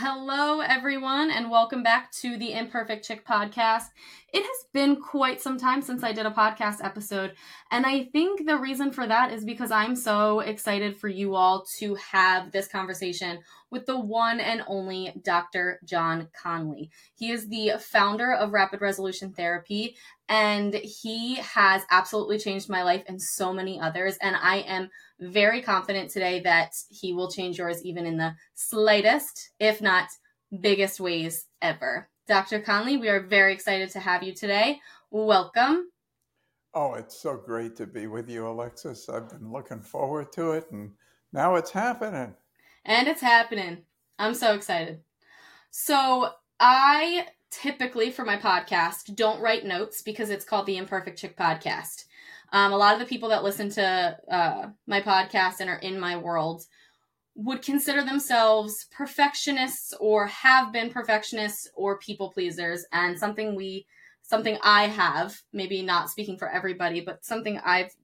Hello, everyone, and welcome back to the Imperfect Chick podcast. It has been quite some time since I did a podcast episode, and I think the reason for that is because I'm so excited for you all to have this conversation with the one and only Dr. Jon Connelly. He is the founder of Rapid Resolution Therapy, and he has absolutely changed my life and so many others, and I am very confident today that he will change yours even in the slightest, if not biggest ways ever. Dr. Connelly, we are very excited to have you today. Welcome. Oh, it's so great to be with you, Alexis. I've been looking forward to it, and now it's happening. And it's happening. I'm so excited. So, I typically, for my podcast, don't write notes because it's called the Imperfect Chick Podcast. Um, a lot of the people that listen to uh, my podcast and are in my world would consider themselves perfectionists or have been perfectionists or people pleasers and something we something i have maybe not speaking for everybody but something i've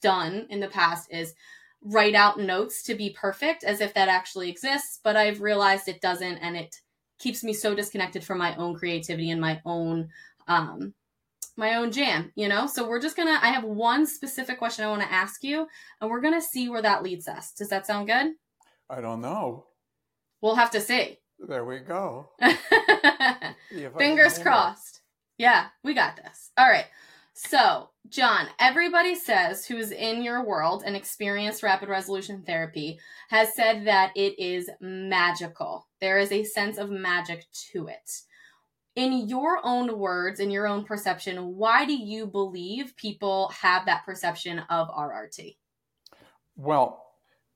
done in the past is write out notes to be perfect as if that actually exists but i've realized it doesn't and it keeps me so disconnected from my own creativity and my own um, my own jam, you know? So we're just gonna, I have one specific question I wanna ask you, and we're gonna see where that leads us. Does that sound good? I don't know. We'll have to see. There we go. Fingers crossed. Yeah, we got this. All right. So, Jon, everybody says who's in your world and experienced rapid resolution therapy has said that it is magical. There is a sense of magic to it in your own words, in your own perception, why do you believe people have that perception of RRT? Well,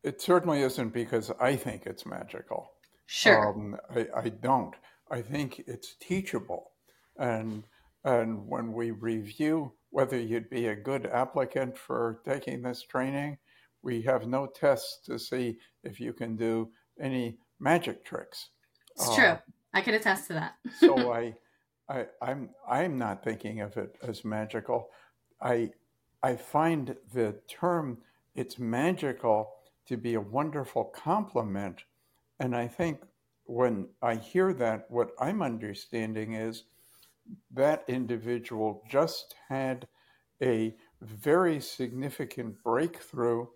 it certainly isn't because I think it's magical. Sure. Um, I, I don't. I think it's teachable. And, and when we review whether you'd be a good applicant for taking this training, we have no tests to see if you can do any magic tricks. It's uh, true. I can attest to that. so I, I, I'm I'm not thinking of it as magical. I I find the term it's magical to be a wonderful compliment, and I think when I hear that, what I'm understanding is that individual just had a very significant breakthrough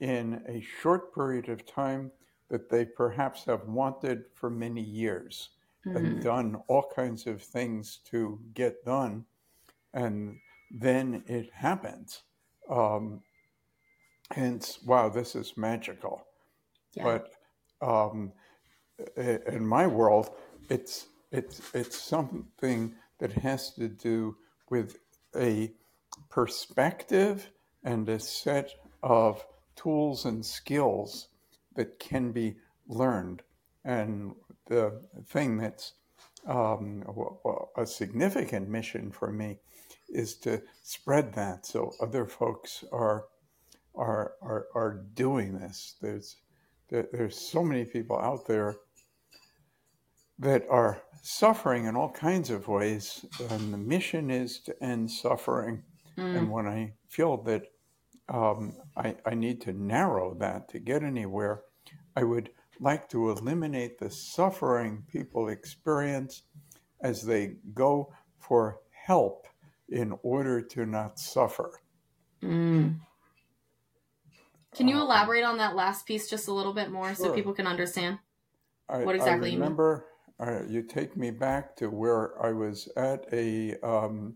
in a short period of time that they perhaps have wanted for many years mm-hmm. and done all kinds of things to get done. And then it happens. Um, hence, wow, this is magical. Yeah. But um, in my world, it's it's it's something that has to do with a perspective and a set of tools and skills that can be learned. And the thing that's um, a significant mission for me is to spread that so other folks are are are, are doing this. There's there, there's so many people out there that are suffering in all kinds of ways, and the mission is to end suffering. Mm. And when I feel that um, I, I need to narrow that to get anywhere, I would like to eliminate the suffering people experience as they go for help in order to not suffer. Mm. Can you uh, elaborate on that last piece just a little bit more sure. so people can understand I, what exactly I remember, you mean? Uh, you take me back to where I was at a um,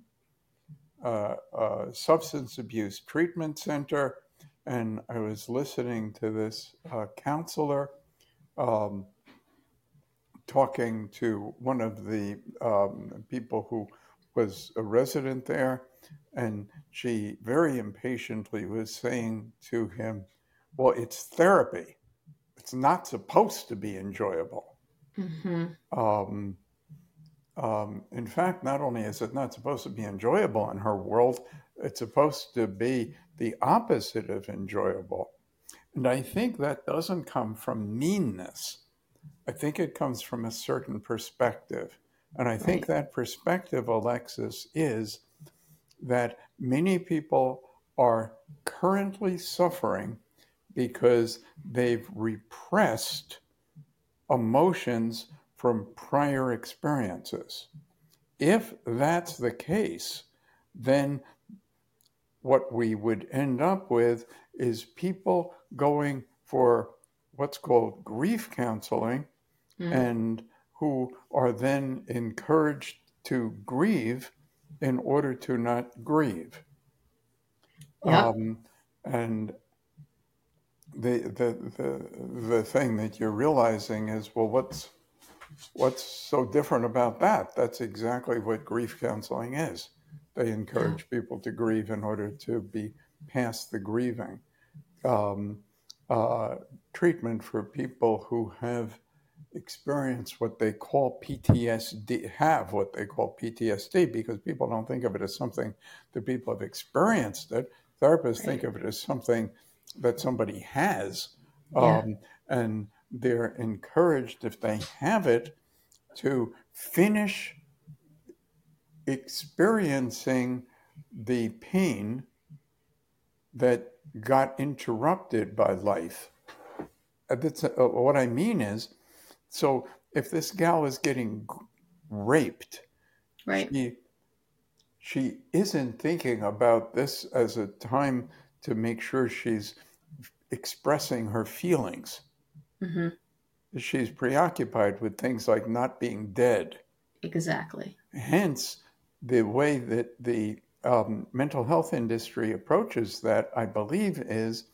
uh, uh, substance abuse treatment center, and I was listening to this uh, counselor um, talking to one of the um, people who was a resident there, and she very impatiently was saying to him, Well, it's therapy. It's not supposed to be enjoyable. Mm-hmm. Um, um, in fact, not only is it not supposed to be enjoyable in her world, it's supposed to be the opposite of enjoyable. And I think that doesn't come from meanness. I think it comes from a certain perspective. And I think right. that perspective, Alexis, is that many people are currently suffering because they've repressed emotions from prior experiences. If that's the case, then what we would end up with is people going for what's called grief counseling mm. and who are then encouraged to grieve in order to not grieve. Yeah. Um, and the, the the the thing that you're realizing is well what's what's so different about that that's exactly what grief counseling is they encourage people to grieve in order to be past the grieving um, uh, treatment for people who have experienced what they call PTSD, have what they call PTSD, because people don't think of it as something that people have experienced it. Therapists right. think of it as something that somebody has. Yeah. Um, and they're encouraged, if they have it, to finish experiencing the pain that got interrupted by life. Uh, that's, uh, what I mean is, so if this gal is getting raped, right. she, she isn't thinking about this as a time to make sure she's expressing her feelings. Mm-hmm. She's preoccupied with things like not being dead. Exactly. Hence, the way that the um, mental health industry approaches that, I believe, is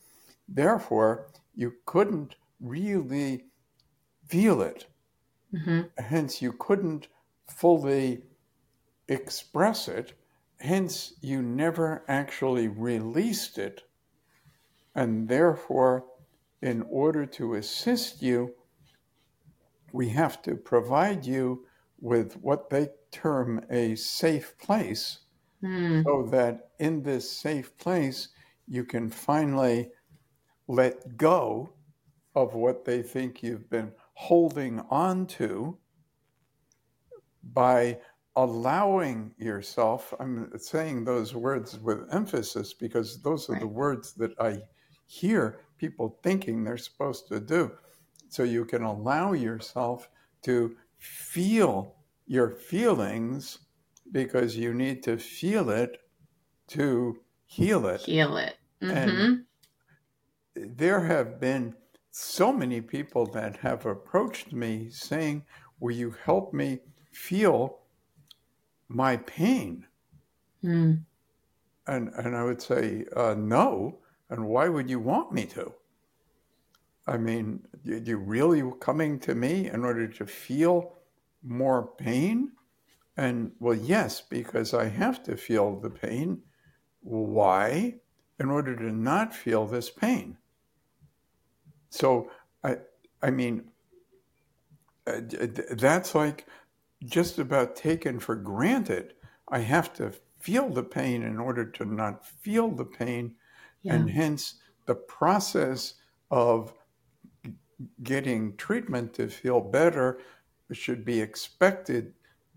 therefore you couldn't really feel it. Mm-hmm. Hence, you couldn't fully express it. Hence, you never actually released it. And therefore, in order to assist you, we have to provide you with what they term a safe place mm. so that in this safe place, you can finally let go of what they think you've been holding on to by allowing yourself. I'm saying those words with emphasis because those are right. the words that I hear people thinking they're supposed to do. So you can allow yourself to feel your feelings because you need to feel it to heal it. Heal it. Mm-hmm. And there have been so many people that have approached me saying, Will you help me feel my pain? Mm. And, and I would say, uh, No. And why would you want me to? I mean, you, you really coming to me in order to feel more pain? And well, yes, because I have to feel the pain. Why? In order to not feel this pain. So I, I mean, uh, that's like just about taken for granted. I have to feel the pain in order to not feel the pain, yeah. and hence the process of getting treatment to feel better should be expected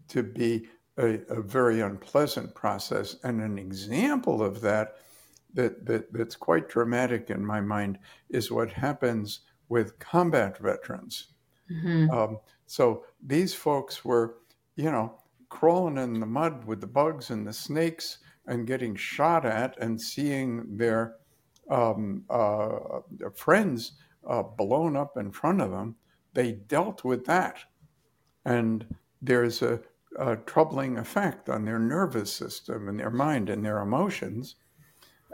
to be a, a, very unpleasant process. And an example of that, that, that that's quite dramatic in my mind is what happens with combat veterans. Mm-hmm. Um, so these folks were, you know, crawling in the mud with the bugs and the snakes and getting shot at and seeing their um, uh, friends uh, blown up in front of them. They dealt with that. And there's a a troubling effect on their nervous system and their mind and their emotions.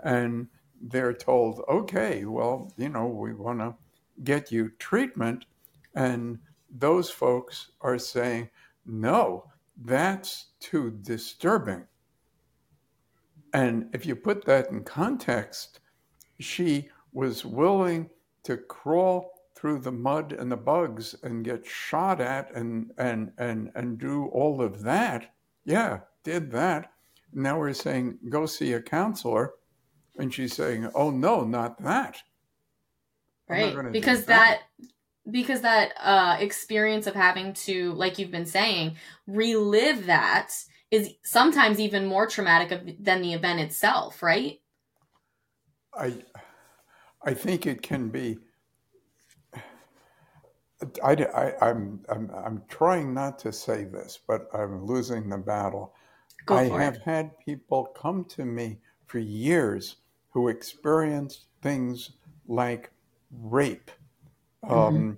And they're told, okay, well, you know, we want to get you treatment. And those folks are saying, no, that's too disturbing. And if you put that in context, she was willing to crawl through the mud and the bugs and get shot at and and and and do all of that yeah did that now we're saying go see a counselor and she's saying oh no not that right because that. that because that uh experience of having to like you've been saying relive that is sometimes even more traumatic than the event itself right i i think it can be I, I, I'm, I'm, I'm trying not to say this, but I'm losing the battle. Go I have it. had people come to me for years who experienced things like rape, hmm um,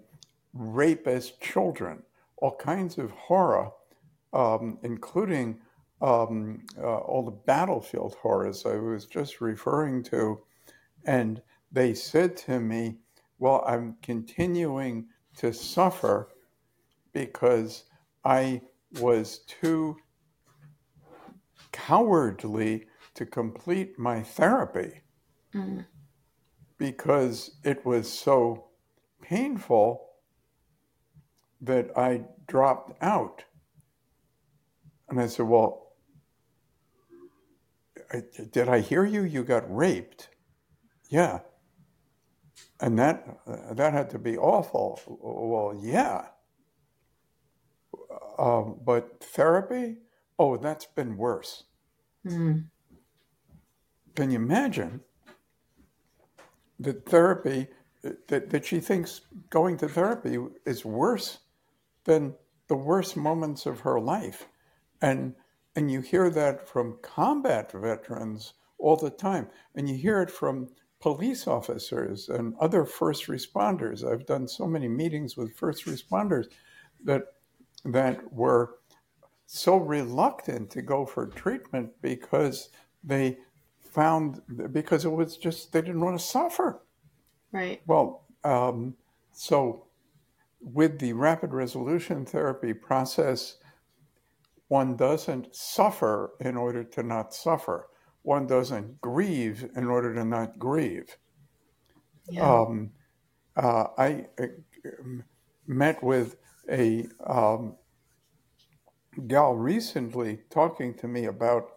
rape as children, all kinds of horror, um, including um, uh, all the battlefield horrors I was just referring to. And they said to me, Well, I'm continuing to suffer because I was too cowardly to complete my therapy mm because it was so painful that I dropped out. And I said, Well, I, did I hear you? You got raped. Yeah. And that uh, that had to be awful. Well, yeah. Um, but therapy? Oh, that's been worse. mm Can you imagine that therapy, that, that she thinks going to therapy is worse than the worst moments of her life? And, and you hear that from combat veterans all the time. And you hear it from police officers and other first responders. I've done so many meetings with first responders that, that were so reluctant to go for treatment because they found because it was just they didn't want to suffer. Right. Well, um, so with the rapid resolution therapy process, one doesn't suffer in order to not suffer. One doesn't grieve in order to not grieve. Yeah. Um, uh, I uh, met with a um, gal recently talking to me about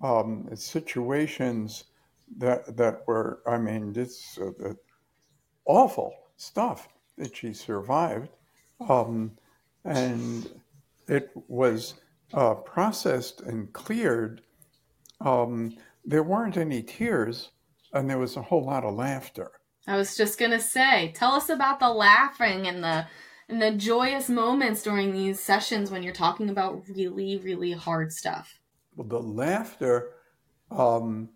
um, situations that that were, I mean, this uh, uh, awful stuff that she survived, um, and it was uh, processed and cleared. Um, there weren't any tears, and there was a whole lot of laughter. I was just gonna say, tell us about the laughing and the and the joyous moments during these sessions when you're talking about really, really hard stuff. Well, the laughter, um,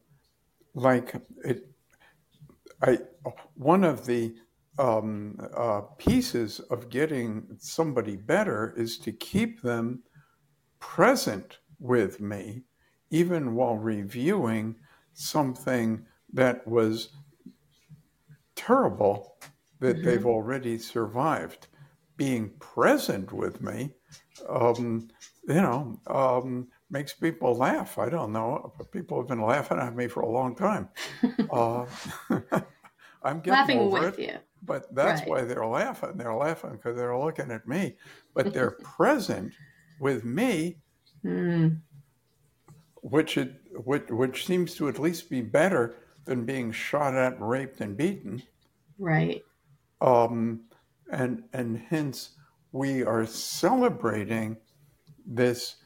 like it, I one of the um, uh, pieces of getting somebody better is to keep them present with me, even while reviewing something that was terrible that hmm they've already survived. Being present with me, um, you know, um, makes people laugh. I don't know, people have been laughing at me for a long time. Uh, I'm getting Laughing over with it, you. but that's Right. why they're laughing. They're laughing because they're looking at me, but they're present with me, Mm, which it which, which seems to at least be better than being shot at, raped, and beaten. right. Um, and and hence we are celebrating this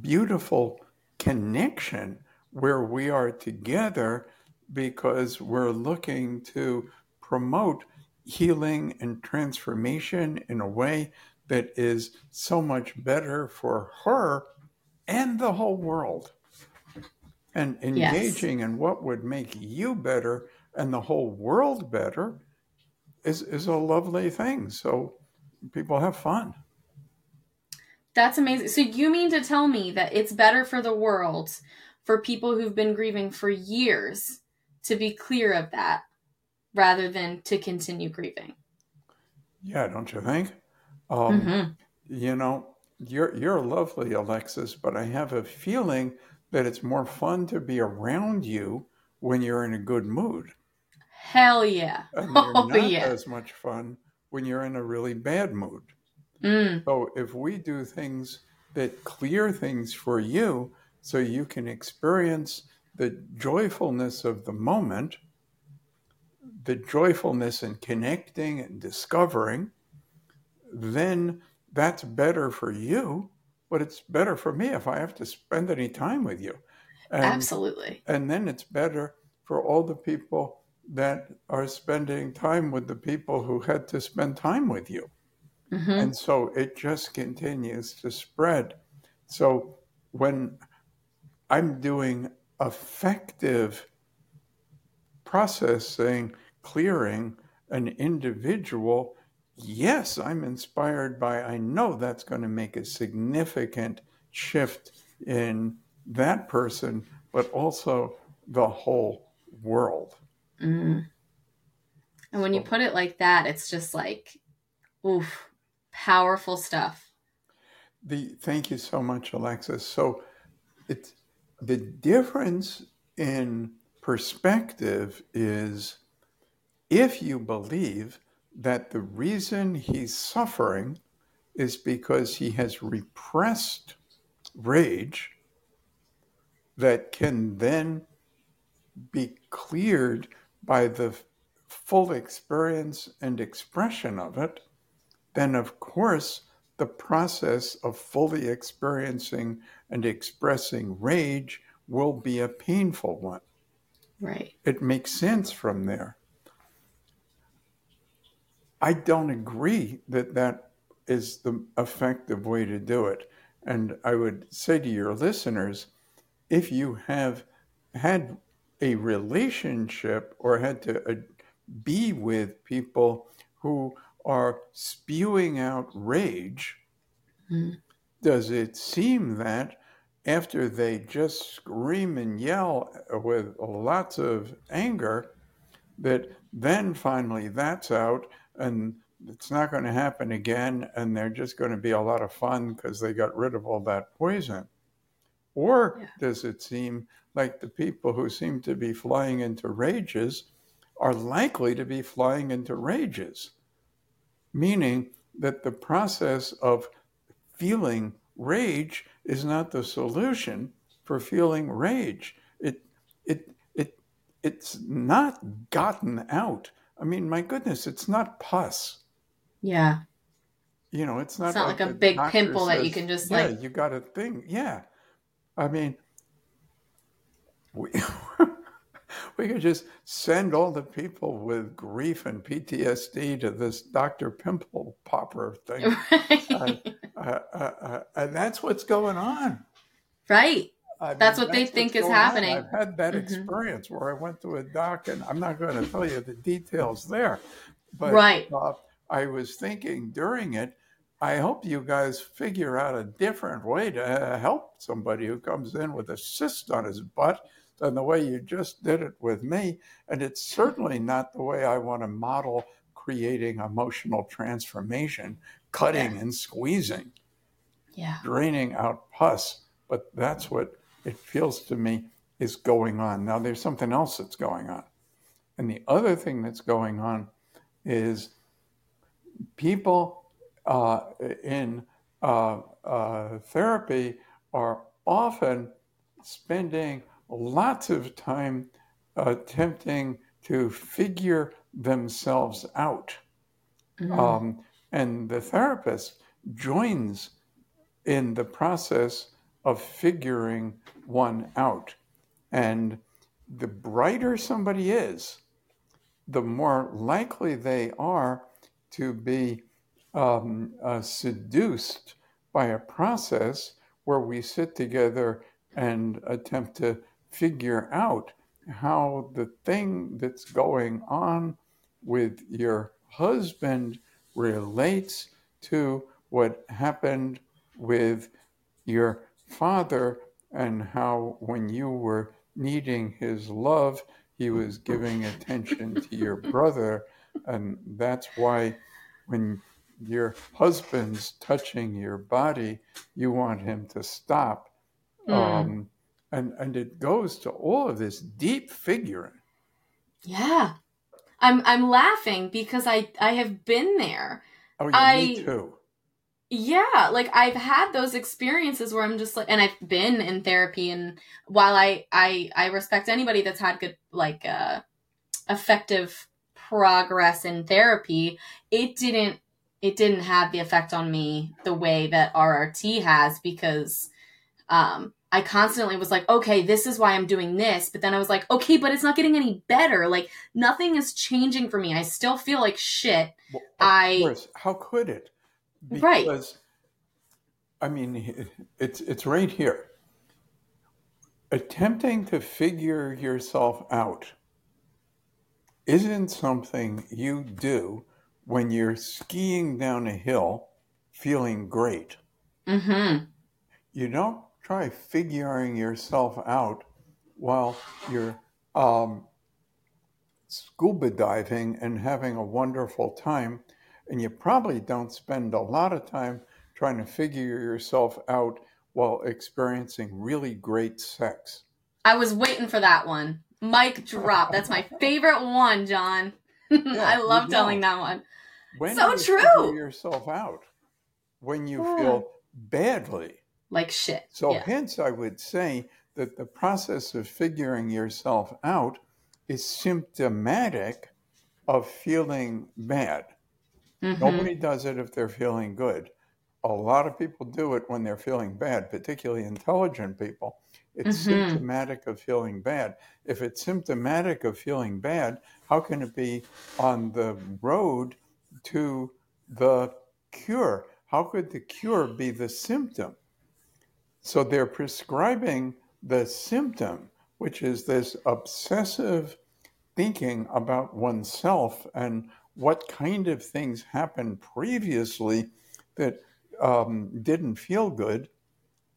beautiful connection where we are together because we're looking to promote healing and transformation in a way that is so much better for her and the whole world. And Yes. engaging in what would make you better and the whole world better is, is a lovely thing. So people have fun. That's amazing. So you mean to tell me that it's better for the world for people who've been grieving for years to be clear of that rather than to continue grieving? Yeah, don't you think? Um, hmm you know, you're you're lovely, Alexis, but I have a feeling that it's more fun to be around you when you're in a good mood, Hell yeah. and you're Oh not yeah. as much fun when you're in a really bad mood. Mm, So if we do things that clear things for you so you can experience the joyfulness of the moment, the joyfulness in connecting and discovering, then that's better for you, but it's better for me if I have to spend any time with you. And absolutely. and then it's better for all the people that are spending time with the people who had to spend time with you. Mm-hmm. And so it just continues to spread. So when I'm doing effective processing, clearing an individual, yes, I'm inspired by, I know that's going to make a significant shift in that person, but also the whole world. Mm. And when you put it like that, it's just like, oof, powerful stuff. The thank you so much, Alexis. So it's the difference in perspective is if you believe that the reason he's suffering is because he has repressed rage that can then be cleared by the full experience and expression of it, then of course the process of fully experiencing and expressing rage will be a painful one. Right. It makes sense from there. I don't agree that that is the effective way to do it. And I would say to your listeners if you have had a relationship or had to uh, be with people who are spewing out rage, mm. does it seem that after they just scream and yell with lots of anger, that then finally that's out and it's not going to happen again and they're just going to be a lot of fun because they got rid of all that poison? Or yeah. does it seem like the people who seem to be flying into rages are likely to be flying into rages? Meaning that the process of feeling rage is not the solution for feeling rage. It, it, it, it's not gotten out. I mean, my goodness, it's not pus. Yeah. You know, it's not, it's not like, like a big pimple says, that you can just yeah, like. Yeah, you got a thing. Yeah. I mean, we, we could just send all the people with grief and PTSD to this Dr. Pimple Popper thing. Right. Uh, uh, uh, uh, and that's what's going on. Right. I mean, that's what that's they think is happening. On. I've had that mm-hmm. experience where I went to a doc, and I'm not going to tell you the details there, but right. Uh, I was thinking during it, I hope you guys figure out a different way to help somebody who comes in with a cyst on his butt than the way you just did it with me. And it's certainly not the way I want to model creating emotional transformation, cutting yeah. and squeezing, yeah. draining out pus. But that's what it feels to me is going on. Now, there's something else that's going on. And the other thing that's going on is people uh, in uh, uh, therapy are often spending lots of time attempting to figure themselves out. Mm-hmm. Um, and the therapist joins in the process of figuring one out. And the brighter somebody is, the more likely they are to be um, uh, seduced by a process where we sit together and attempt to figure out how the thing that's going on with your husband relates to what happened with your father and how when you were needing his love he was giving attention to your brother and that's why when your husband's touching your body, you want him to stop. Mm. Um, and, and it goes to all of this deep figuring. Yeah. I'm I'm laughing because I I have been there. Oh yeah, I, me too. Yeah, like I've had those experiences where I'm just like and I've been in therapy and while I I I respect anybody that's had good like uh effective progress in therapy, it didn't it didn't have the effect on me the way that RRT has because um, I constantly was like, okay, this is why I'm doing this. But then I was like, okay, but it's not getting any better. Like nothing is changing for me. I still feel like shit. Well, I- course. How could it? Right. Because, I mean, it's it's right here. Attempting to figure yourself out isn't something you do when you're skiing down a hill feeling great. Mm-hmm. You don't try figuring yourself out while you're um, scuba diving and having a wonderful time. And you probably don't spend a lot of time trying to figure yourself out while experiencing really great sex. I was waiting for that one. Mic drop. That's my favorite one, Jon. I love telling that one. When So you true. figure yourself out when you Yeah. feel badly. Like shit. So, yeah. hence, I would say that the process of figuring yourself out is symptomatic of feeling bad. Mhm. Nobody does it if they're feeling good. A lot of people do it when they're feeling bad, particularly intelligent people. It's Mhm. symptomatic of feeling bad. If it's symptomatic of feeling bad, how can it be on the road to the cure? How could the cure be the symptom? So they're prescribing the symptom, which is this obsessive thinking about oneself and what kind of things happened previously that um, didn't feel good,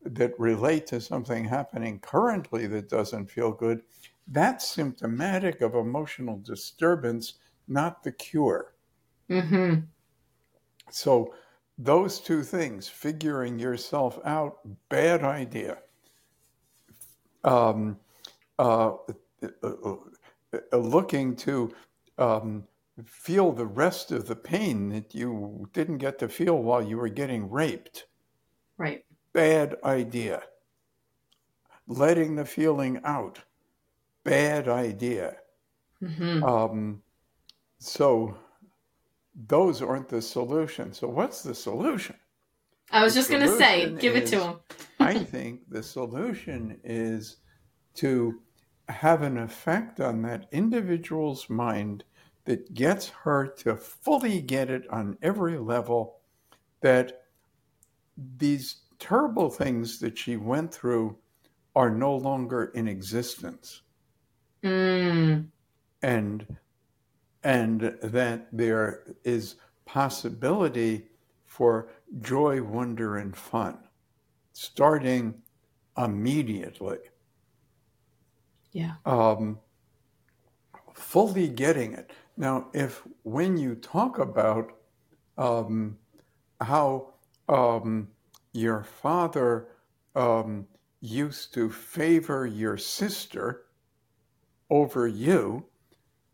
that relate to something happening currently that doesn't feel good. That's symptomatic of emotional disturbance, not the cure. Mm-hmm. So, those two things, figuring yourself out, bad idea. Um, uh, uh, uh, looking to um, feel the rest of the pain that you didn't get to feel while you were getting raped, Right. bad idea. Letting the feeling out, bad idea. Mm-hmm. Um, so, those aren't the solution. So, what's the solution? I was the just gonna say, solution give it to him. I think the solution is to have an effect on that individual's mind that gets her to fully get it on every level that these terrible things that she went through are no longer in existence Mm. and and that there is possibility for joy, wonder, and fun starting immediately. Yeah. Um, fully getting it. Now, if when you talk about um, how um, your father um, used to favor your sister over you,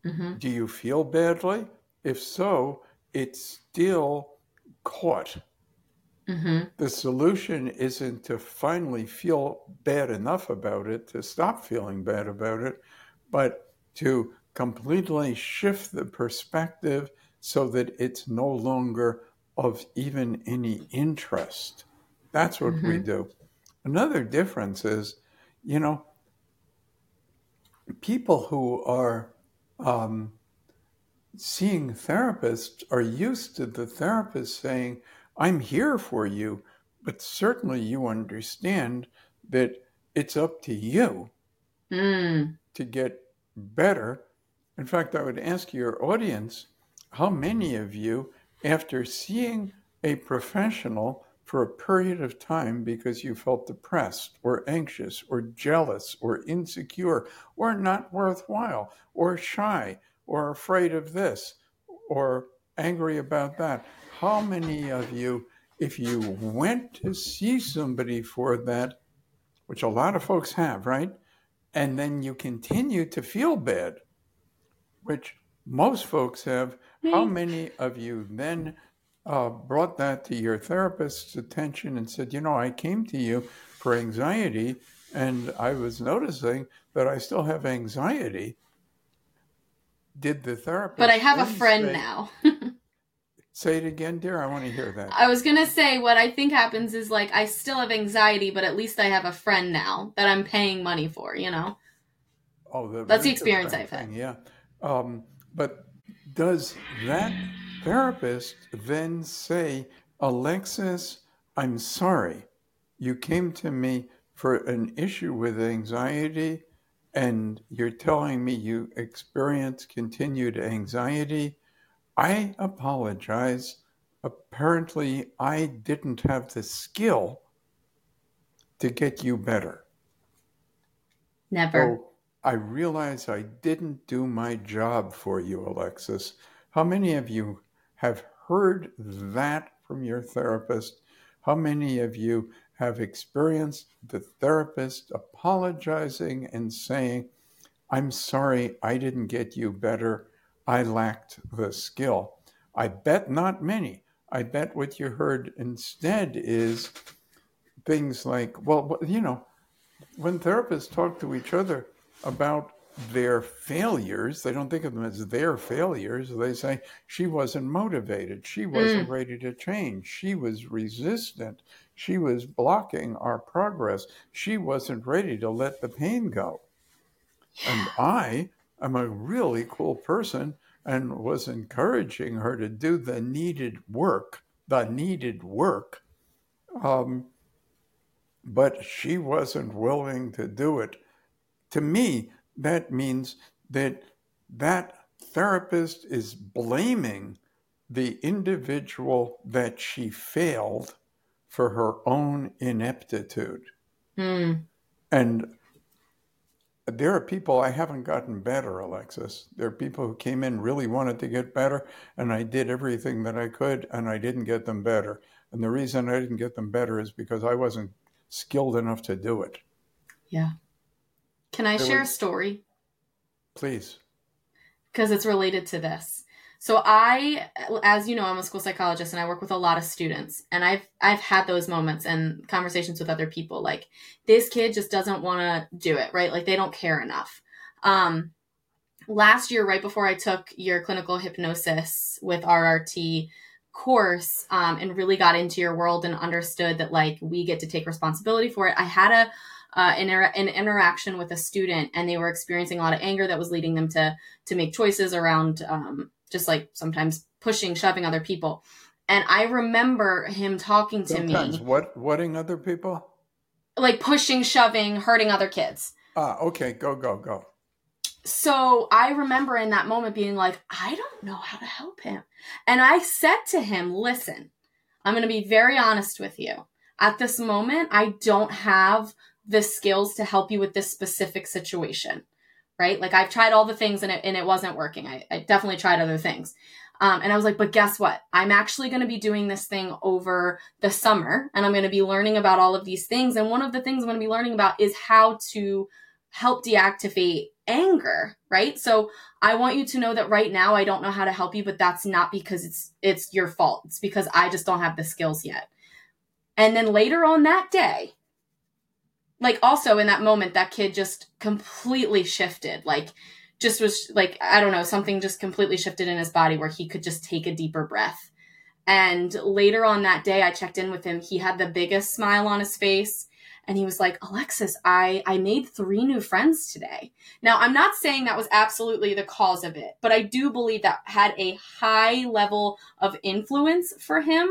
Mm-hmm. do you feel badly? If so, it's still caught. Mm-hmm. The solution isn't to finally feel bad enough about it, to stop feeling bad about it, but to completely shift the perspective so that it's no longer of even any interest. That's what we do. Another difference is, you know, people who are um, seeing therapists are used to the therapist saying, I'm here for you, but certainly you understand that it's up to you Mm. to get better. In fact, I would ask your audience how many of you, after seeing a professional for a period of time because you felt depressed or anxious or jealous or insecure or not worthwhile or shy or afraid of this or angry about that, how many of you, if you went to see somebody for that, which a lot of folks have, right? and then you continue to feel bad, which most folks have. How many of you then uh, brought that to your therapist's attention and said, you know, I came to you for anxiety and I was noticing that I still have anxiety? Did the therapist? But I have a friend say- now. Say it again, dear. I want to hear that. I was gonna say what I think happens is like I still have anxiety, but at least I have a friend now that I'm paying money for. You know. Oh, the That's the experience I've had. Yeah, um, but does that therapist then say, Alexis, I'm sorry, you came to me for an issue with anxiety, and you're telling me you experience continued anxiety? I apologize. Apparently, I didn't have the skill to get you better. Never. So I realize I didn't do my job for you, Alexis. How many of you have heard that from your therapist? How many of you have experienced the therapist apologizing and saying, I'm sorry, I didn't get you better. I lacked the skill. I bet not many. I bet what you heard instead is things like, well, you know, when therapists talk to each other about their failures, they don't think of them as their failures. They say, she wasn't motivated. She wasn't mm. ready to change. She was resistant. She was blocking our progress. She wasn't ready to let the pain go. And I am a really cool person and was encouraging her to do the needed work, the needed work. Um, but she wasn't willing to do it. To me, that means that that therapist is blaming the individual that she failed for her own ineptitude. Mm. And there are people I haven't gotten better, Alexis. There are people who came in really wanted to get better, and I did everything that I could, and I didn't get them better. And the reason I didn't get them better is because I wasn't skilled enough to do it. Yeah. Can I there share was... a story? Please. Because it's related to this. So I, as you know, I'm a school psychologist and I work with a lot of students, and I've I've had those moments and conversations with other people. Like this kid just doesn't want to do it, right? Like they don't care enough. Um, last year, right before I took your clinical hypnosis with RRT course, um, and really got into your world and understood that like we get to take responsibility for it, I had a uh, an, an interaction with a student and they were experiencing a lot of anger that was leading them to to make choices around um, just like sometimes pushing, shoving other people. And I remember him talking to me sometimes me. What whatting other people? Like pushing, shoving, hurting other kids. Ah, okay, go, go, go. So I remember in that moment being like, I don't know how to help him. And I said to him, listen, I'm going to be very honest with you. At this moment, I don't have the skills to help you with this specific situation right? Like I've tried all the things and it, and it wasn't working. I, I definitely tried other things. Um, and I was like, but guess what? I'm actually going to be doing this thing over the summer and I'm going to be learning about all of these things. And one of the things I'm going to be learning about is how to help deactivate anger, right? So I want you to know that right now I don't know how to help you, but that's not because it's it's your fault. It's because I just don't have the skills yet. And then later on that day, like also in that moment that kid just completely shifted like just was like i don't know something just completely shifted in his body where he could just take a deeper breath. And later on that day i checked in with him. He had the biggest smile on his face and he was like alexis i i made three new friends today. Now i'm not saying that was absolutely the cause of it but i do believe that had a high level of influence for him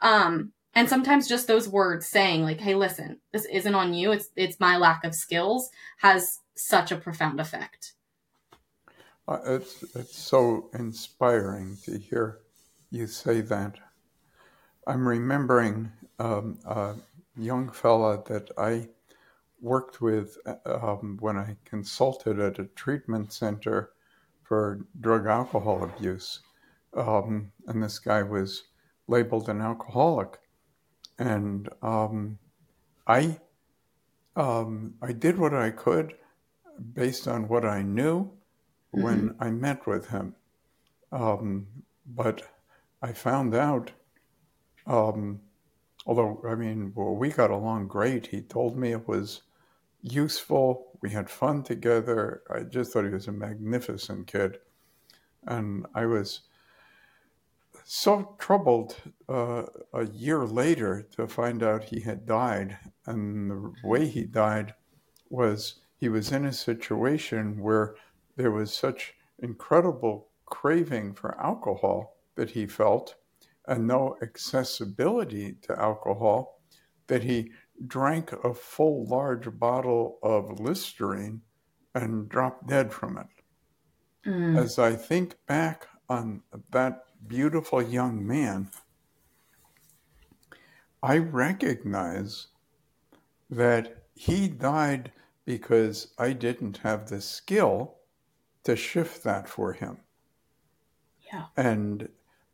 um and sometimes just those words saying like hey listen this isn't on you. It's it's my lack of skills has such a profound effect. Uh, it's it's so inspiring to hear you say that. I'm remembering um, a young fella that i worked with um, when i consulted at a treatment center for drug alcohol abuse. Um, and this guy was labeled an alcoholic and um, I um, I did what I could based on what I knew mm-hmm. when I met with him, um, but I found out. Um, although I mean, well, we got along great. He told me it was useful. We had fun together. I just thought he was a magnificent kid, and I was so troubled uh, a year later to find out he had died. And the way he died was he was in a situation where there was such incredible craving for alcohol that he felt and no accessibility to alcohol that he drank a full large bottle of Listerine and dropped dead from it. Mm. As I think back on that beautiful young man, I recognize that he died because I didn't have the skill to shift that for him. Yeah. And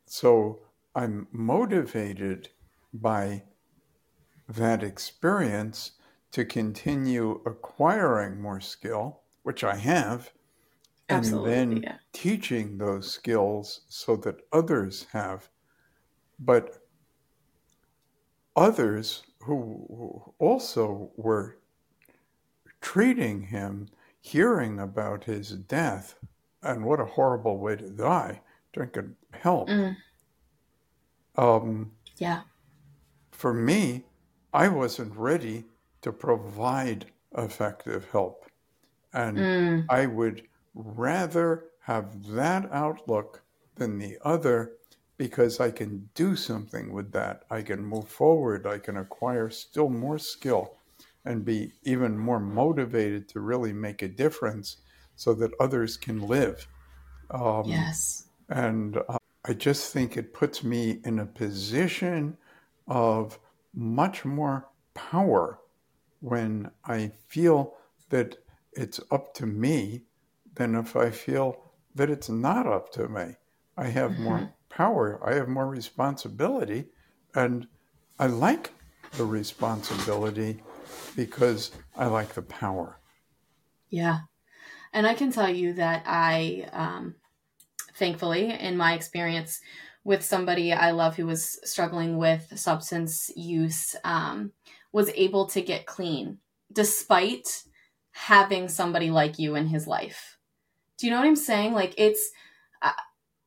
so I'm motivated by that experience to continue acquiring more skill, which I have, Absolutely, and then yeah. teaching those skills so that others have. But others who also were treating him, hearing about his death, and what a horrible way to die, drinking help. Mm. Um, yeah. For me, I wasn't ready to provide effective help. And mm. I would rather have that outlook than the other because I can do something with that. I can move forward. I can acquire still more skill and be even more motivated to really make a difference so that others can live. Um, yes. And uh, I just think it puts me in a position of much more power when I feel that it's up to me than if I feel that it's not up to me. I have mm-hmm. more power, I have more responsibility, and I like the responsibility because I like the power. Yeah. And I can tell you that I, um, thankfully, in my experience with somebody I love who was struggling with substance use, um, was able to get clean despite having somebody like you in his life. Do you know what I'm saying? Like it's uh,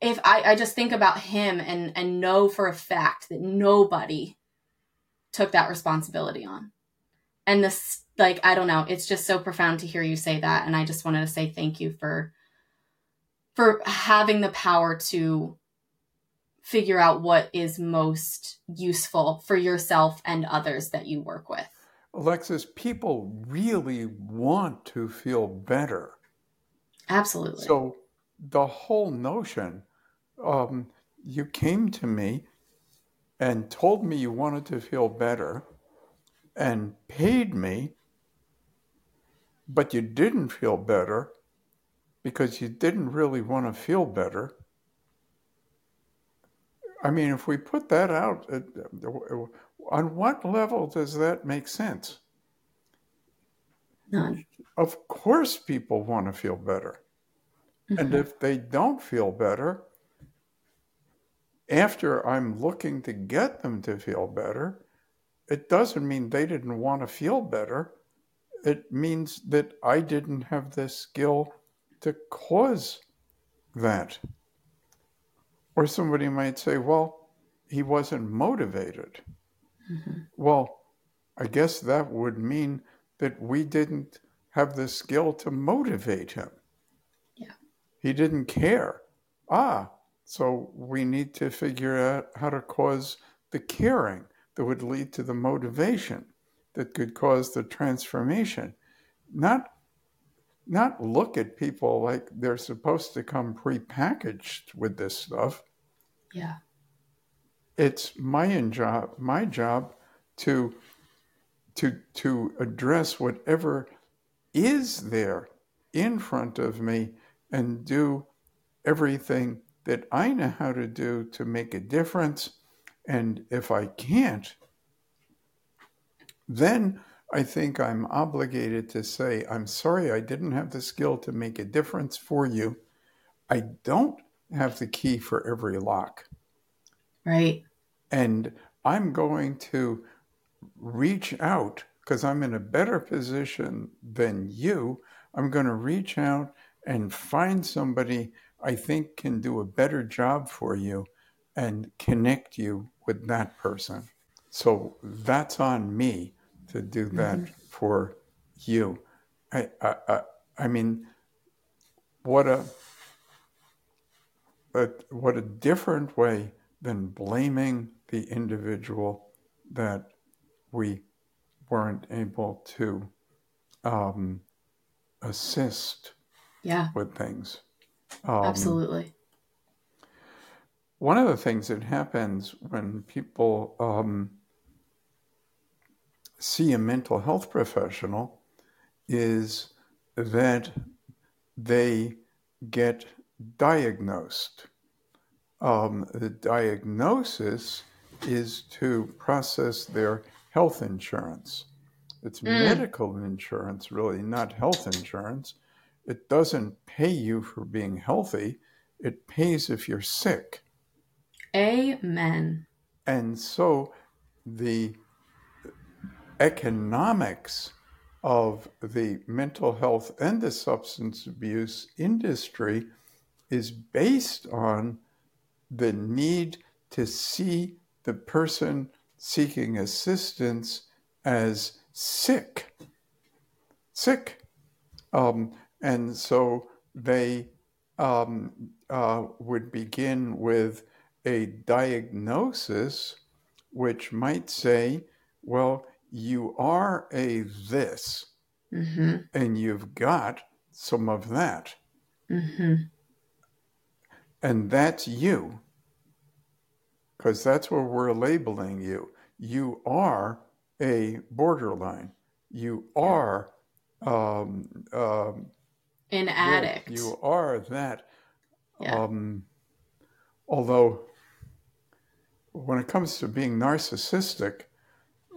if I, I just think about him and and know for a fact that nobody took that responsibility on. And this like I don't know, it's just so profound to hear you say that and I just wanted to say thank you for for having the power to figure out what is most useful for yourself and others that you work with. Alexis, people really want to feel better. Absolutely. So the whole notion, um, you came to me and told me you wanted to feel better and paid me, but you didn't feel better because you didn't really want to feel better. I mean, if we put that out, on what level does that make sense? None. Of course, people want to feel better. Mm-hmm. And if they don't feel better, after I'm looking to get them to feel better, it doesn't mean they didn't want to feel better. It means that I didn't have the skill to cause that. Or somebody might say, well, he wasn't motivated. Mm-hmm. Well, I guess that would mean that we didn't have the skill to motivate him. Yeah. He didn't care. Ah, so we need to figure out how to cause the caring that would lead to the motivation that could cause the transformation. Not not look at people like they're supposed to come prepackaged with this stuff. Yeah. It's my job my job to to to address whatever is there in front of me and do everything that I know how to do to make a difference. And if I can't, then I think I'm obligated to say, I'm sorry, I didn't have the skill to make a difference for you. I don't have the key for every lock. Right. And I'm going to reach out because I'm in a better position than you. I'm going to reach out and find somebody I think can do a better job for you. and connect you with that person. So that's on me to do that mm-hmm. for you. I, I, I, I mean, what a, a what a different way than blaming the individual that we weren't able to um, assist yeah. with things. Um, Absolutely. One of the things that happens when people um, see a mental health professional is that they get diagnosed. Um, the diagnosis is to process their health insurance. It's mm. medical insurance, really, not health insurance. It doesn't pay you for being healthy, it pays if you're sick. Amen. And so the economics of the mental health and the substance abuse industry is based on the need to see the person seeking assistance as sick. Sick. Um, and so they um, uh, would begin with a diagnosis which might say, well, you are a this, mm-hmm. and you've got some of that. Mm-hmm. And that's you, because that's what we're labeling you. You are a borderline. You are um, um, an addict. You are that. Yeah. Um, although, when it comes to being narcissistic,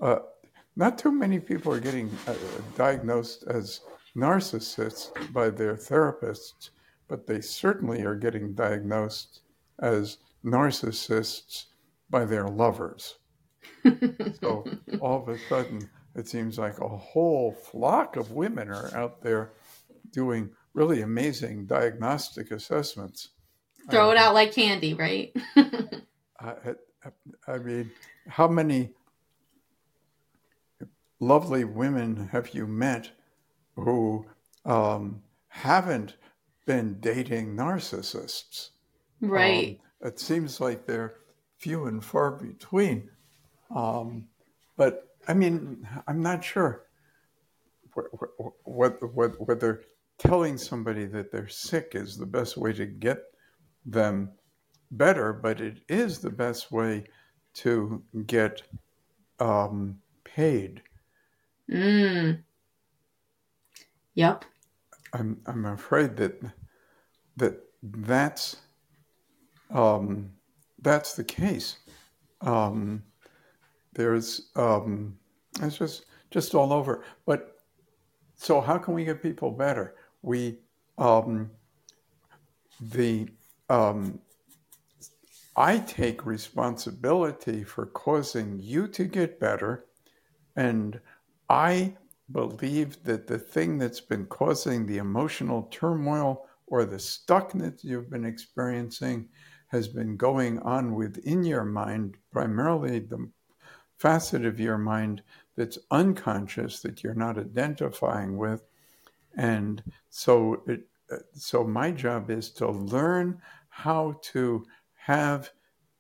uh, not too many people are getting uh, diagnosed as narcissists by their therapists, but they certainly are getting diagnosed as narcissists by their lovers. so all of a sudden, it seems like a whole flock of women are out there doing really amazing diagnostic assessments. Throw it out like candy, right? I, I mean, how many lovely women have you met who um, haven't been dating narcissists? Right. Um, it seems like they're few and far between. Um, but I mean, I'm not sure what whether telling somebody that they're sick is the best way to get them better, but it is the best way to get um, paid Mm. Yep. I'm I'm afraid that that that's um, that's the case. Um, there's um, it's just just all over. But so how can we get people better? We um, the um, I take responsibility for causing you to get better and I believe that the thing that's been causing the emotional turmoil or the stuckness you've been experiencing has been going on within your mind, primarily the facet of your mind that's unconscious that you're not identifying with. And so it, so my job is to learn how to have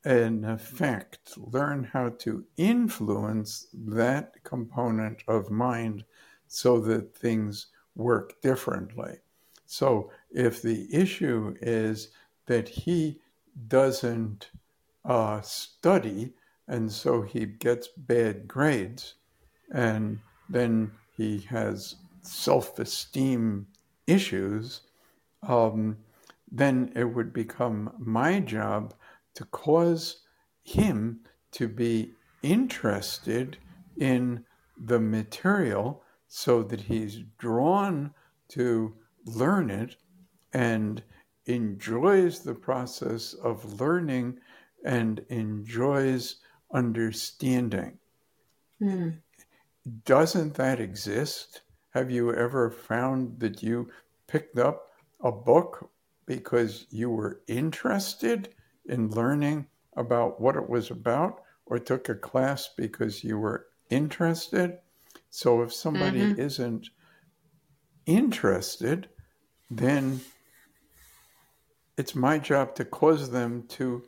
an effect, learn how to influence that component of mind so that things work differently. So if the issue is that he doesn't uh, study and so he gets bad grades. And then he has self-esteem issues, um, then it would become my job to cause him to be interested in the material so that he's drawn to learn it and enjoys the process of learning and enjoys understanding. Mm. Doesn't that exist? Have you ever found that you picked up a book because you were interested in learning about what it was about or took a class because you were interested. So if somebody Mm-hmm. isn't interested, then it's my job to cause them to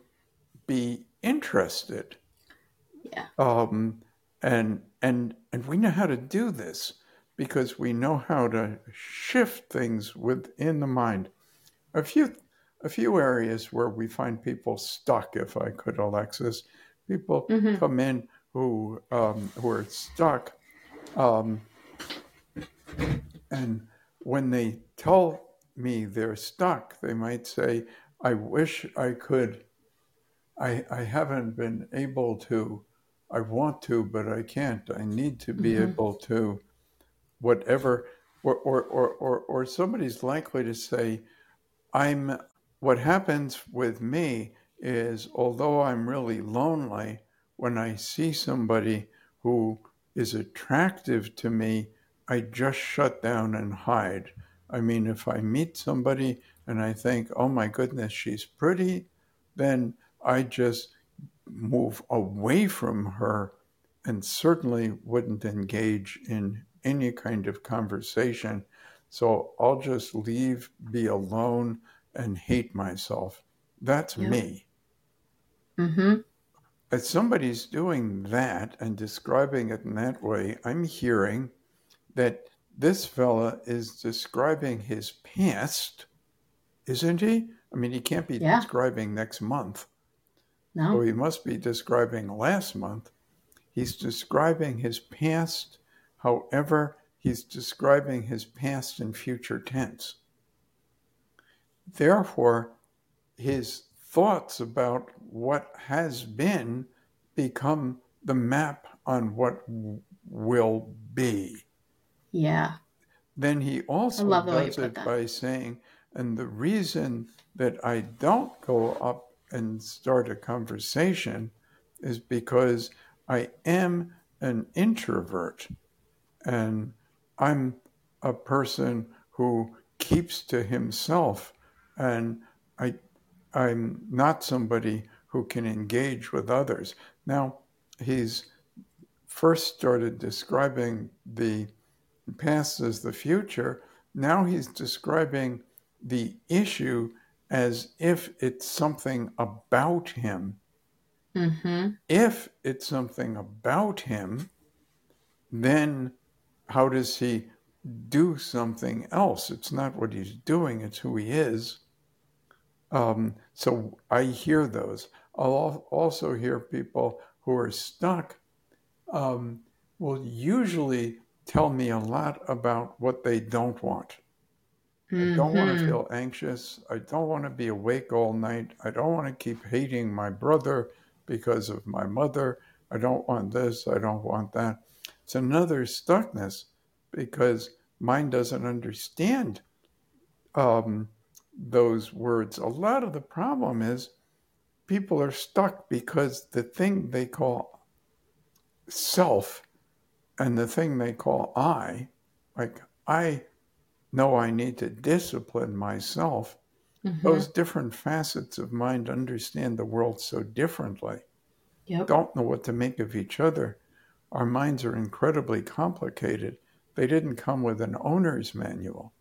be interested. Yeah. Um, and and and we know how to do this because we know how to shift things within the mind. A few a few areas where we find people stuck, if I could, Alexis. People Mhm. come in who um, who are stuck, um, and when they tell me they're stuck, they might say, "I wish I could. I I haven't been able to. I want to, but I can't. I need to be Mhm. able to." Whatever, or or or or, or somebody's likely to say, I'm what happens with me is although I'm really lonely, when I see somebody who is attractive to me, I just shut down and hide. I mean, if I meet somebody and I think, oh my goodness, she's pretty, then I just move away from her and certainly wouldn't engage in any kind of conversation. So I'll just leave, be alone, and hate myself. That's Yep. me. Mm-hmm. As somebody's doing that and describing it in that way, I'm hearing that this fella is describing his past, isn't he? I mean, he can't be Yeah. describing next month. So No. he must be describing last month. He's describing his past. However, he's describing his past in future tense. Therefore, his thoughts about what has been become the map on what will be. Yeah. Then he also love the way you does it by saying, and the reason that I don't go up and start a conversation is because I am an introvert and I'm a person who keeps to himself and I I'm not somebody who can engage with others. Now he's first started describing the past as the future. Now he's describing the issue as if it's something about him. Mm-hmm. If it's something about him, then how does he do something else? It's not what he's doing, it's who he is. Um, so I hear those. I'll also hear people who are stuck um, will usually tell me a lot about what they don't want. I don't want to Mhm. feel anxious. I don't want to be awake all night. I don't want to keep hating my brother because of my mother. I don't want this. I don't want that. It's another stuckness because mine doesn't understand um, those words. A lot of the problem is people are stuck because the thing they call self and the thing they call I, like I know I need to discipline myself, Mhm. those different facets of mind understand the world so differently, Yep. don't know what to make of each other. Our minds are incredibly complicated. They didn't come with an owner's manual.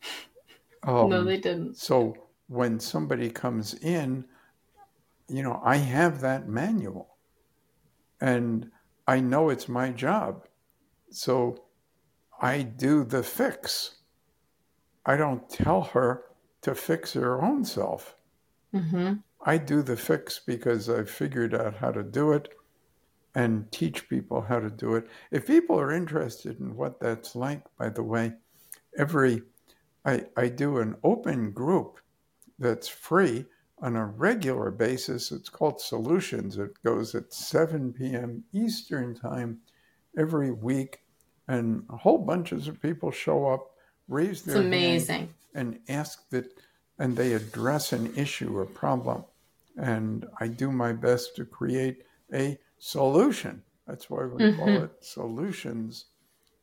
no, Um, they didn't. so when somebody comes in, you know, I have that manual and I know it's my job. So I do the fix. I don't tell her to fix her own self. Mm-hmm. I do the fix because I've figured out how to do it and teach people how to do it. If people are interested in what that's like, by the way, every I, I do an open group that's free on a regular basis. It's called Solutions. It goes at 7 p.m. Eastern Time every week, and a whole bunches of people show up, raise It's their hand, amazing. and ask that, and they address an issue or problem. And I do my best to create a solution. That's why we call Mhm. it solutions.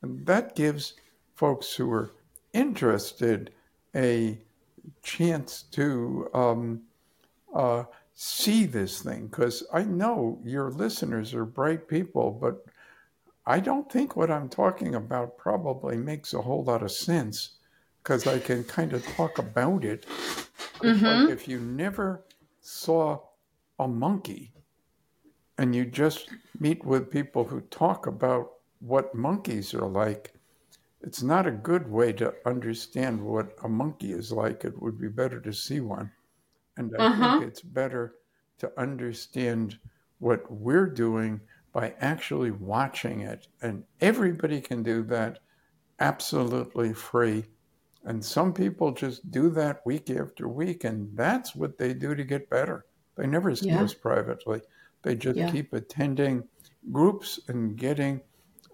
And that gives folks who are interested a chance to um, uh, see this thing because I know your listeners are bright people, but I don't think what I'm talking about probably makes a whole lot of sense because I can kind of talk about it. Mm-hmm. Like if you never saw a monkey and you just meet with people who talk about what monkeys are like, it's not a good way to understand what a monkey is like. It would be better to see one. And I uh-huh. think it's better to understand what we're doing by actually watching it. And everybody can do that absolutely free. And some people just do that week after week, and that's what they do to get better. They never see yeah. us privately. They just yeah. keep attending groups and getting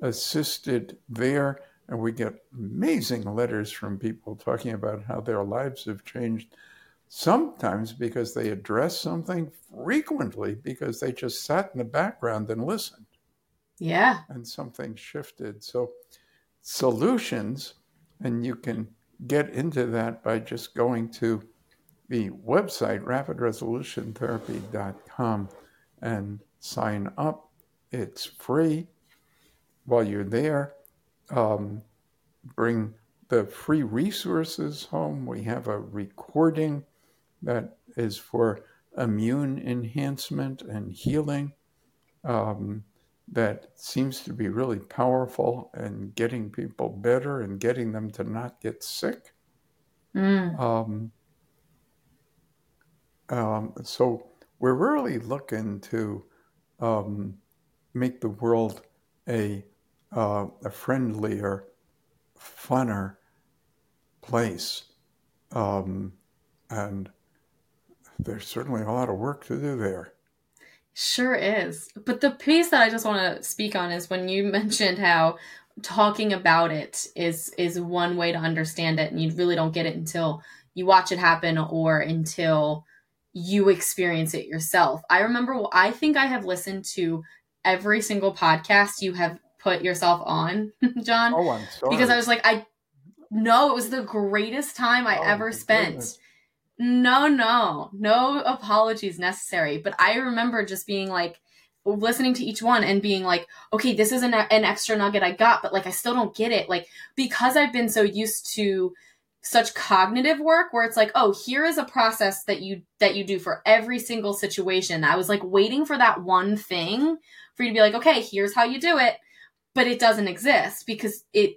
assisted there. And we get amazing letters from people talking about how their lives have changed. Sometimes because they address something, frequently because they just sat in the background and listened. Yeah. And something shifted. So, solutions, and you can get into that by just going to the website, rapidresolutiontherapy.com, and sign up. It's free. While you're there, um, bring the free resources home. We have a recording that is for immune enhancement and healing um, that seems to be really powerful and getting people better and getting them to not get sick. Mm. Um, um, so we're really looking to um, make the world a, uh, a friendlier, funner place. Um, and there's certainly a lot of work to do there. Sure is. But the piece that I just want to speak on is when you mentioned how talking about it is is one way to understand it and you really don't get it until you watch it happen or until you experience it yourself. I remember I think I have listened to every single podcast you have put yourself on, Jon. Oh, I'm sorry. Because I was like I no, it was the greatest time I oh, ever spent. Goodness no, no, no apologies necessary. But I remember just being like, listening to each one and being like, okay, this is an, an extra nugget I got, but like I still don't get it. Like, because I've been so used to such cognitive work where it's like oh here is a process that you that you do for every single situation i was like waiting for that one thing for you to be like okay here's how you do it but it doesn't exist because it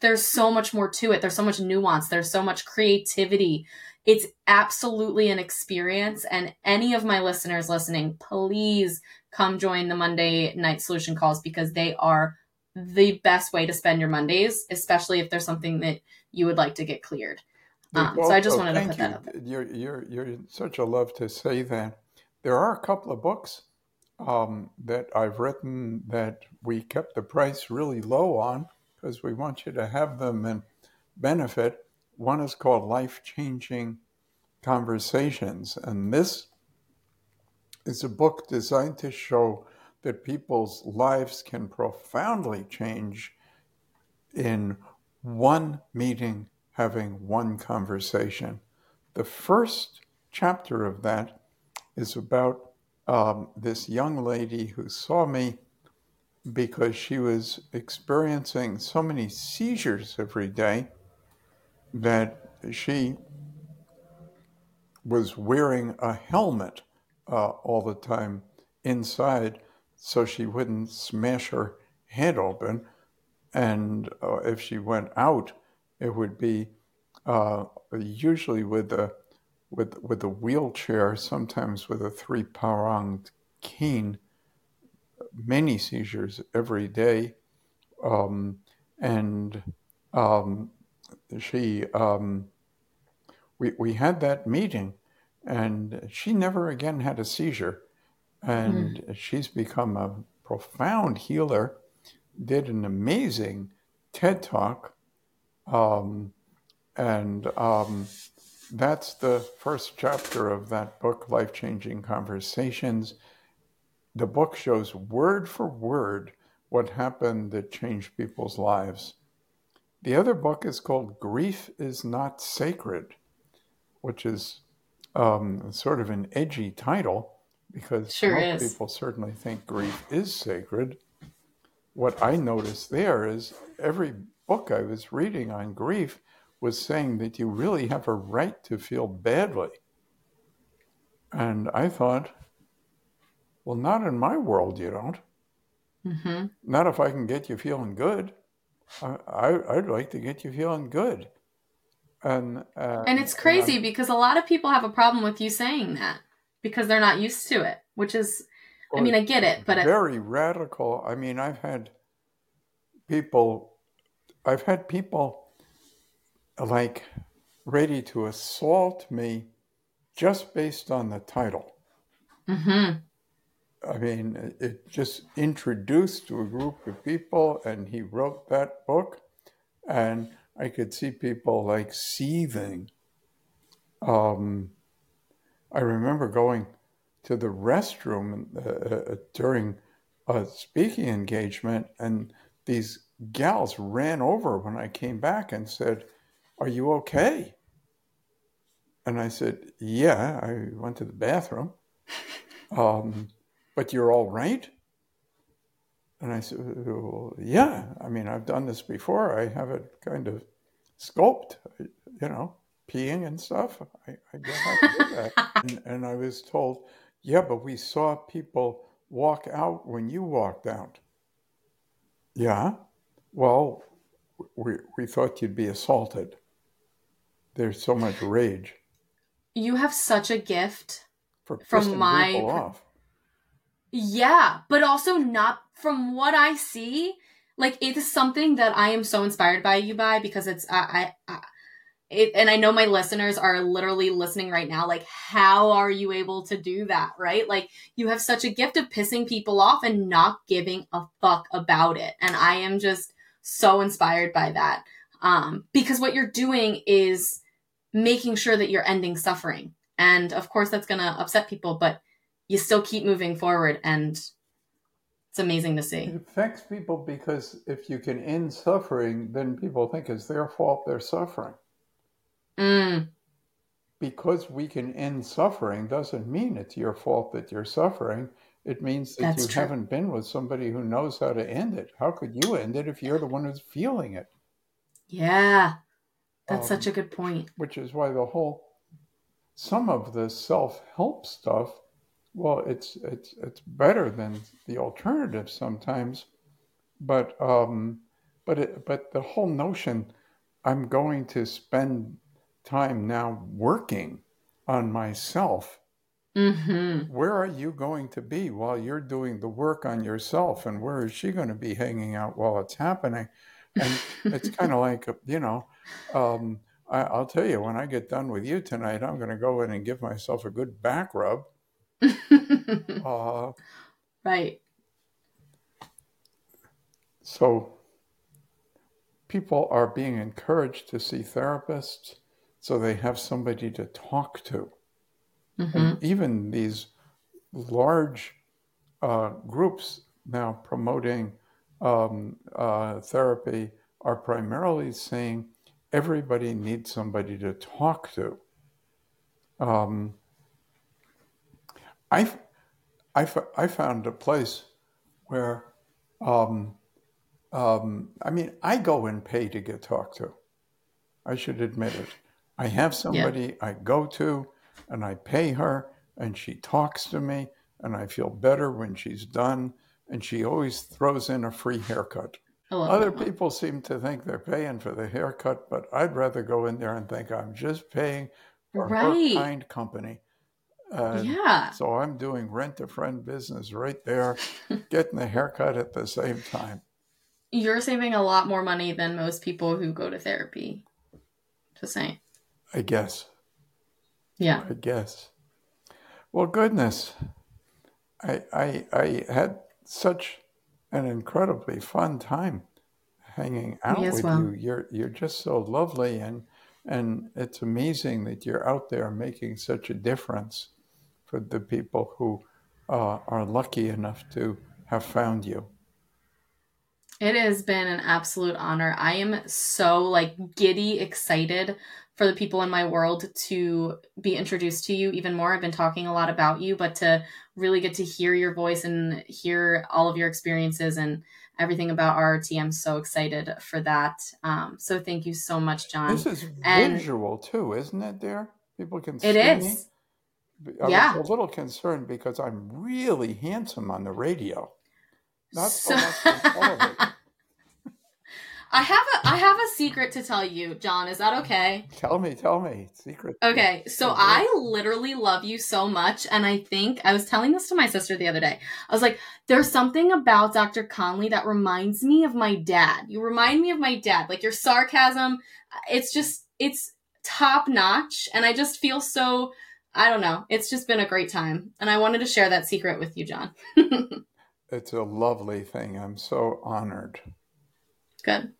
there's so much more to it there's so much nuance there's so much creativity it's absolutely an experience. And any of my listeners listening, please come join the Monday night solution calls because they are the best way to spend your Mondays, especially if there's something that you would like to get cleared. Um, so I just wanted to put you. that up. You're, you're, you're such a love to say that. There are a couple of books um, that I've written that we kept the price really low on because we want you to have them and benefit. One is called Life Changing Conversations. And this is a book designed to show that people's lives can profoundly change in one meeting, having one conversation. The first chapter of that is about um, this young lady who saw me because she was experiencing so many seizures every day that she was wearing a helmet uh, all the time inside so she wouldn't smash her head open. And uh, if she went out, it would be uh, usually with a with with a wheelchair, sometimes with a three pronged cane. Many seizures every day, um, and um, she um, we we had that meeting, and she never again had a seizure, and mm. she's become a profound healer. Did an amazing TED talk, um, and um, that's the first chapter of that book, Life Changing Conversations. The book shows word for word what happened that changed people's lives. The other book is called Grief is Not Sacred, which is um, sort of an edgy title, because Sure most is. people certainly think grief is sacred. What I noticed there is every book I was reading on grief was saying that you really have a right to feel badly. And I thought, well, not in my world, you don't. hmm Not if I can get you feeling good. I, I, I'd like to get you feeling good. And, uh, And it's crazy because a lot of people have a problem with you saying that because they're not used to it, which is, I mean, I get it, but it, very radical. I mean, I've had people, I've had people like ready to assault me just based on the title. hmm I mean, it- just introduced to a group of people, and he wrote that book, and I could see people like seething. Um, I remember going to the restroom uh, uh, during a speaking engagement, and these gals ran over when I came back and said, Are you okay? And I said, Yeah, I went to the bathroom. Um, but you're all right? And I said, well, Yeah, I mean, I've done this before. I have it kind of scoped, you know, peeing and stuff. I, I get how to do that. and, and I was told, Yeah, but we saw people walk out when you walked out. Yeah, well, we, we thought you'd be assaulted. There's so much rage you have such a gift. for From my. Yeah, but also not from what I see. Like it is something that I am so inspired by you by because it's I I, I it, and I know my listeners are literally listening right now. Like, how are you able to do that? Right? Like, you have such a gift of pissing people off and not giving a fuck about it. And I am just so inspired by that. Um, because what you're doing is making sure that you're ending suffering. And of course, that's going to upset people, but you still keep moving forward. And it's amazing to see. It affects people because if you can end suffering, then people think it's their fault they're suffering. Mm, Because we can end suffering doesn't mean it's your fault that you're suffering. It means that That's you true. haven't been with somebody who knows how to end it. How could you end it if you're the one who's feeling it? yeah. That's Um, such a good point. Which is why the whole some of the self-help stuff, well, it's it's it's better than the alternative sometimes, but um, but it, but the whole notion, I'm going to spend time now working on myself. Mm-hmm. Where are you going to be while you're doing the work on yourself, and where is she going to be hanging out while it's happening? And it's kind of like you know um, I, i'll tell you when i get done with you tonight i'm going to go in and give myself a good back rub uh, right. so people are being encouraged to see therapists so they have somebody to talk to hmm and even these large uh, groups now promoting um, uh, therapy are primarily saying everybody needs somebody to talk to. Um, I, I, I found a place where, um, um, I mean, I go and pay to get talked to. I should admit it. I have somebody I go to and I pay her and she talks to me and I feel better when she's done and she always throws in a free haircut. Other that people seem to think they're paying for the haircut, but I'd rather go in there and think I'm just paying for Right. her kind company. And Yeah. so I'm doing rent a friend business right there, getting the haircut at the same time. You're saving a lot more money than most people who go to therapy. Just saying. I guess. Yeah. I guess. Well, goodness, I I I had such an incredibly fun time hanging out Me with well. you. You're you're just so lovely, and and it's amazing that you're out there making such a difference for the people who uh, are lucky enough to have found you. It has been an absolute honor. I am so like giddy excited for the people in my world to be introduced to you even more. I've been talking a lot about you, but to really get to hear your voice and hear all of your experiences and everything about RRT, I'm so excited for that. Um, so thank you so much, Jon. This is And- visual too, isn't it, dear? People can see It is. I Yeah. was a little concerned because I'm really handsome on the radio. Not so, So- much on television. I have a I have a secret to tell you, Jon. Is that okay? Tell me, tell me. Secret. Okay, so. I literally love you so much, and I think I was telling this to my sister the other day. I was like, "There's something about Dr. Connelly that reminds me of my dad. You remind me of my dad. Like your sarcasm, it's just it's top notch, and I just feel so. I don't know. It's just been a great time, and I wanted to share that secret with you, Jon. It's a lovely thing. I'm so honored. Good.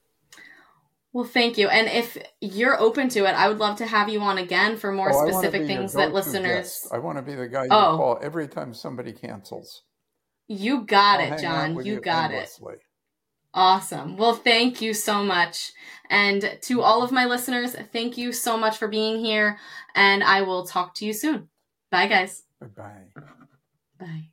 Well, thank you. And if you're open to it, I would love to have you on again for more Oh, specific things that listeners. guest. I want to be the guy you Oh. call every time somebody cancels. You got I'll it, Jon. You got it. Awesome. Well, thank you so much. And to all of my listeners, thank you so much for being here. And I will talk to you soon. Bye, guys. Bye bye. Bye.